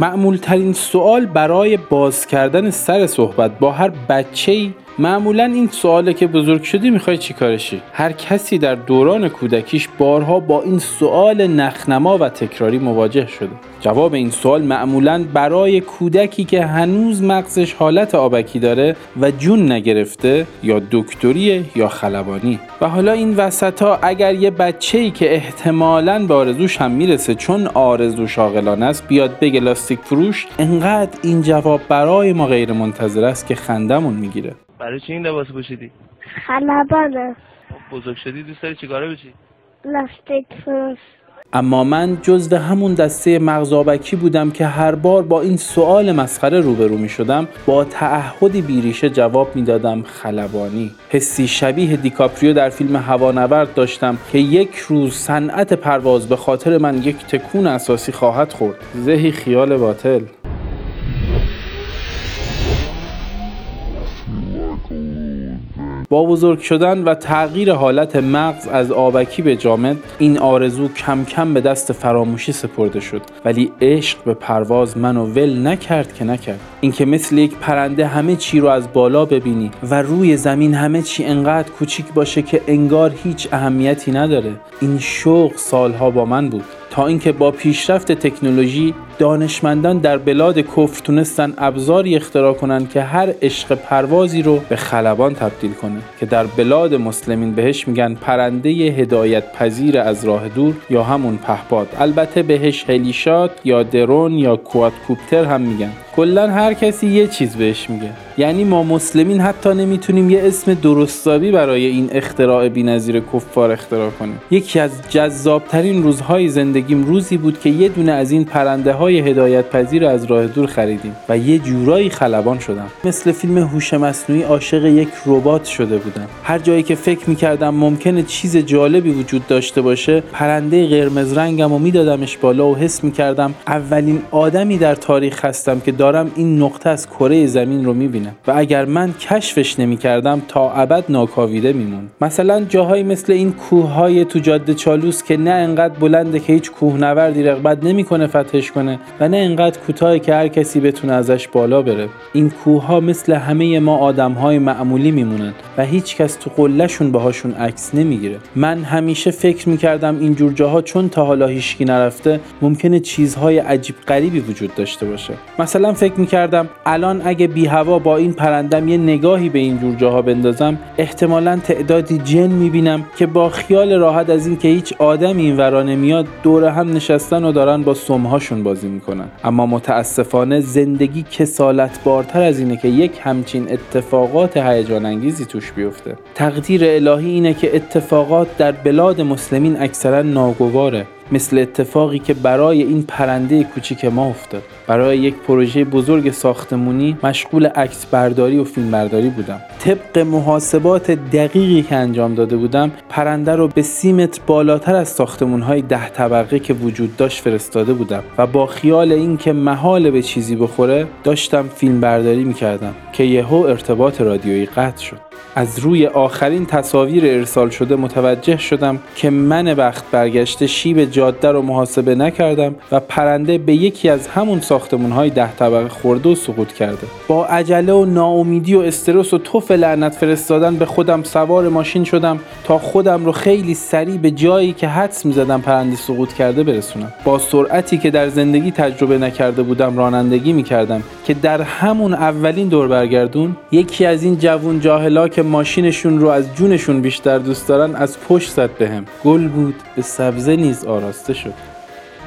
معمول ترین سوال برای باز کردن سر صحبت با هر بچه معمولا این سواله که بزرگ شدی می‌خوای چیکارشی هر کسی در دوران کودکیش بارها با این سوال نخنما و تکراری مواجه شده. جواب این سوال معمولا برای کودکی که هنوز مغزش حالت آبکی داره و جون نگرفته یا دکتریه یا خلبانی. و حالا این وسط ها اگر یه بچه ای که احتمالا به آرزوش هم می‌رسه چون آرزو شاغلان است بیاد بگه لاستیک فروش انقدر این جواب برای ما غیر منتظر است که خندمون می‌گیره. برای چی این لباس پوشیدی؟ خلبانه. بزرگ شدی دوست داری چیکاره بشی؟ لاستیک فروش اما من جزو همون دسته مغزابکی بودم که هر بار با این سوال مسخره روبرو می شدم با تعهدی بیریشه جواب می دادم خلبانی. حسی شبیه دیکاپریو در فیلم هوانورد داشتم که یک روز صنعت پرواز به خاطر من یک تکون اساسی خواهد خورد. زهی خیال باطل. با بزرگ شدن و تغییر حالت مغز از آبکی به جامد این آرزو کم کم به دست فراموشی سپرده شد. ولی عشق به پرواز منو ول نکرد که نکرد. اینکه مثل یک پرنده همه چی رو از بالا ببینی و روی زمین همه چی انقدر کوچیک باشه که انگار هیچ اهمیتی نداره این شوق سالها با من بود. تا اینکه با پیشرفت تکنولوژی دانشمندان در بلاد کفر تونستن ابزاری اختراع کنند که هر عشق پروازی رو به خلبان تبدیل کنه که در بلاد مسلمین بهش میگن پرنده هدایت پذیر از راه دور یا همون پهپاد. البته بهش هلیشات یا درون یا کوادکوپتر هم میگن. کلا هر کسی یه چیز بهش میگه. یعنی ما مسلمین حتی نمی‌تونیم یه اسم درستابی برای این اختراع بی‌نظیر کفار اختراع کنیم. یکی از جذابترین روزهای زندگیم روزی بود که یه دونه از این پرنده های هدایت پذیر از راه دور خریدیم و یه جورایی خلبان شدم. مثل فیلم هوش مصنوعی عاشق یک ربات شده بودم. هر جایی که فکر می‌کردم ممکنه چیز جالبی وجود داشته باشه پرنده قرمز رنگم و میدادمش بالا و حس می‌کردم اولین آدمی در تاریخ هستم که دارم این نقطه از کره زمین رو می‌بینم و اگر من کشفش نمی‌کردم تا ابد ناکاویده میمون مثلا جاهایی مثل این کوههای تو جاده چالوس که نه انقدر بلنده که هیچ کوهنوردی رغبت نمی‌کنه فتحش کنه و نه انقدر کوتاه که هر کسی بتونه ازش بالا بره. این کوه مثل همه ما آدم های معمولی میمونن و هیچ کس تو قلهشون باهاشون عکس نمی‌گیره. من همیشه فکر می‌کردم این جور جاها چون تا حالا هیچکی نرفته ممکنه چیزهای عجیب غریبی وجود داشته باشه. مثلا فکر می‌کردم الان اگه بی هوا با این پرندم یه نگاهی به این جور جاها بندازم احتمالا تعدادی جن می‌بینم که با خیال راحت از این که هیچ آدمی این ورا نمیاد دور هم نشستن و دارن با سمهاشون بازی می‌کنن. اما متاسفانه زندگی کسالت بارتر از اینه که یک همچین اتفاقات هیجان انگیزی توش بیفته. تقدیر الهی اینه که اتفاقات در بلاد مسلمین اکثرا ناگواره. مثل اتفاقی که برای این پرنده کوچیک ما افتاد. برای یک پروژه بزرگ ساختمونی مشغول عکس برداری و فیلم برداری بودم. طبق محاسبات دقیقی که انجام داده بودم پرنده رو به سی متر بالاتر از ساختمون های ده طبقه که وجود داشت فرستاده بودم و با خیال اینکه محال به چیزی بخوره داشتم فیلم برداری می‌کردم که یهو ارتباط رادیویی قطع شد. از روی آخرین تصاویر ارسال شده متوجه شدم که من وقت برگشته شیب جاده رو محاسبه نکردم و پرنده به یکی از همون ساختمون های ده طبقه خورده و سقوط کرده. با عجله و ناامیدی و استرس و توف لعنت فرستادن به خودم سوار ماشین شدم تا خودم رو خیلی سریع به جایی که حدس می‌زدم پرنده سقوط کرده برسونم. با سرعتی که در زندگی تجربه نکرده بودم رانندگی می‌کردم که در همون اولین دور برگردون یکی از این جوون جاهلا که ماشینشون رو از جونشون بیشتر دوست دارن از پشت زد بهم. گل بود به سبزه نیز آراسته شد.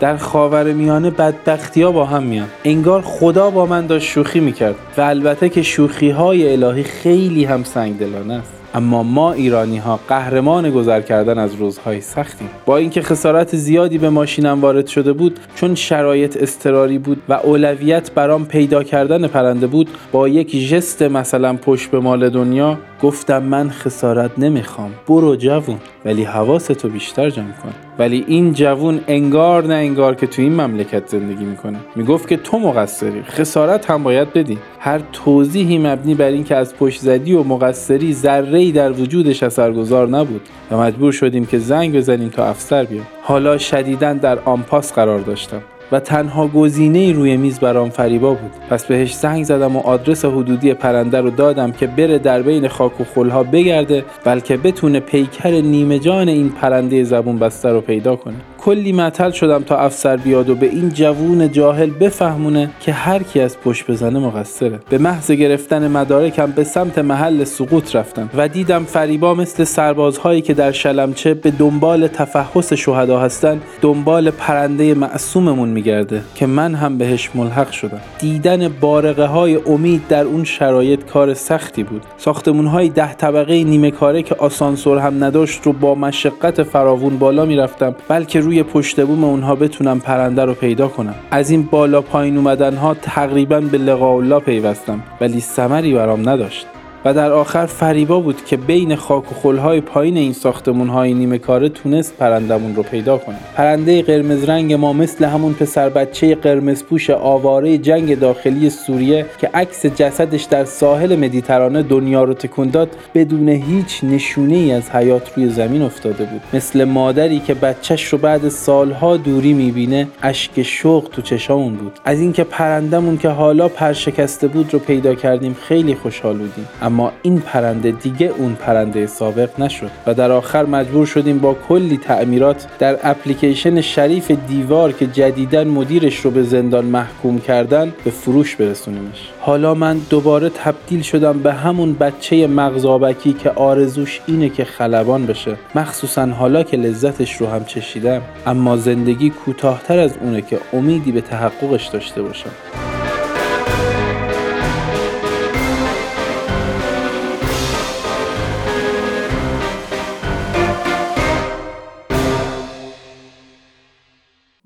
در خاور میانه بدبختی ها با هم میان. انگار خدا با من داشت شوخی می‌کرد و البته که شوخی های الهی خیلی هم سنگدلانه است. اما ما ایرانی ها قهرمان گذر کردن از روزهای سختیم. با اینکه خسارت زیادی به ماشینم وارد شده بود چون شرایط استراری بود و اولویت برام پیدا کردن پرنده بود با یک ژست مثلا پشت به مال دنیا گفتم من خسارت نمی‌خوام. برو جوون. ولی حواستو بیشتر جمع کن. ولی این جوون انگار نه انگار که تو این مملکت زندگی می‌کنه. می‌گفت که تو مقصری. خسارت هم باید بدی. هر توضیحی مبنی بر اینکه از پشت زدی و مقصری ذره در وجودش اثرگذار نبود. و مجبور شدیم که زنگ بزنیم تا افسر بیاد. حالا شدیدا در آنپاس قرار داشتم. و تنها گزینه روی میز برام فریبا بود. پس بهش زنگ زدم و آدرس حدودی پرنده رو دادم که بره در بین خاک و خلها بگرده بلکه بتونه پیکر نیمه جان این پرنده زبون بسته رو پیدا کنه. کلی معطل شدم تا افسر بیاد و به این جوون جاهل بفهمونه که هر کی از پشت بزنه مقصره. به محض گرفتن مدارکم به سمت محل سقوط رفتم و دیدم فریبا مثل سربازهایی که در شلمچه به دنبال تفحص شهدا هستن دنبال پرنده معصوممون میگرده که من هم بهش ملحق شدم. دیدن بارقه های امید در اون شرایط کار سختی بود. ساختمون های ده طبقه نیمه کاره که آسانسور هم نداشت رو با مشقت فراوون بالا می‌رفتم بلکه روی پشت بوم اونها بتونم پرنده رو پیدا کنم. از این بالا پایین اومدن ها تقریبا به لقاء الله پیوستم ولی ثمری برام نداشت. و در آخر فریبا بود که بین خاک و خلهای پایین این ساختمون های نیمه کاره تونست پرندمون رو پیدا کنه. پرنده قرمز رنگ ما مثل همون پسر بچه قرمز پوش آواره جنگ داخلی سوریه که عکس جسدش در ساحل مدیترانه دنیا رو تکون داد بدون هیچ نشونه ای از حیات روی زمین افتاده بود. مثل مادری که بچهش رو بعد سالها دوری می‌بینه اشک شوق تو چشامون بود. از اینکه پرندمون که حالا پرشکسته بود رو پیدا کردیم خیلی خوشحال بودیم. اما این پرنده دیگه اون پرنده سابق نشد و در آخر مجبور شدیم با کلی تعمیرات در اپلیکیشن شریف دیوار که جدیدا مدیرش رو به زندان محکوم کردن به فروش برسونیمش. حالا من دوباره تبدیل شدم به همون بچه مغزابکی که آرزوش اینه که خلبان بشه. مخصوصا حالا که لذتش رو هم چشیدم. اما زندگی کوتاهتر از اونه که امیدی به تحققش داشته باشم.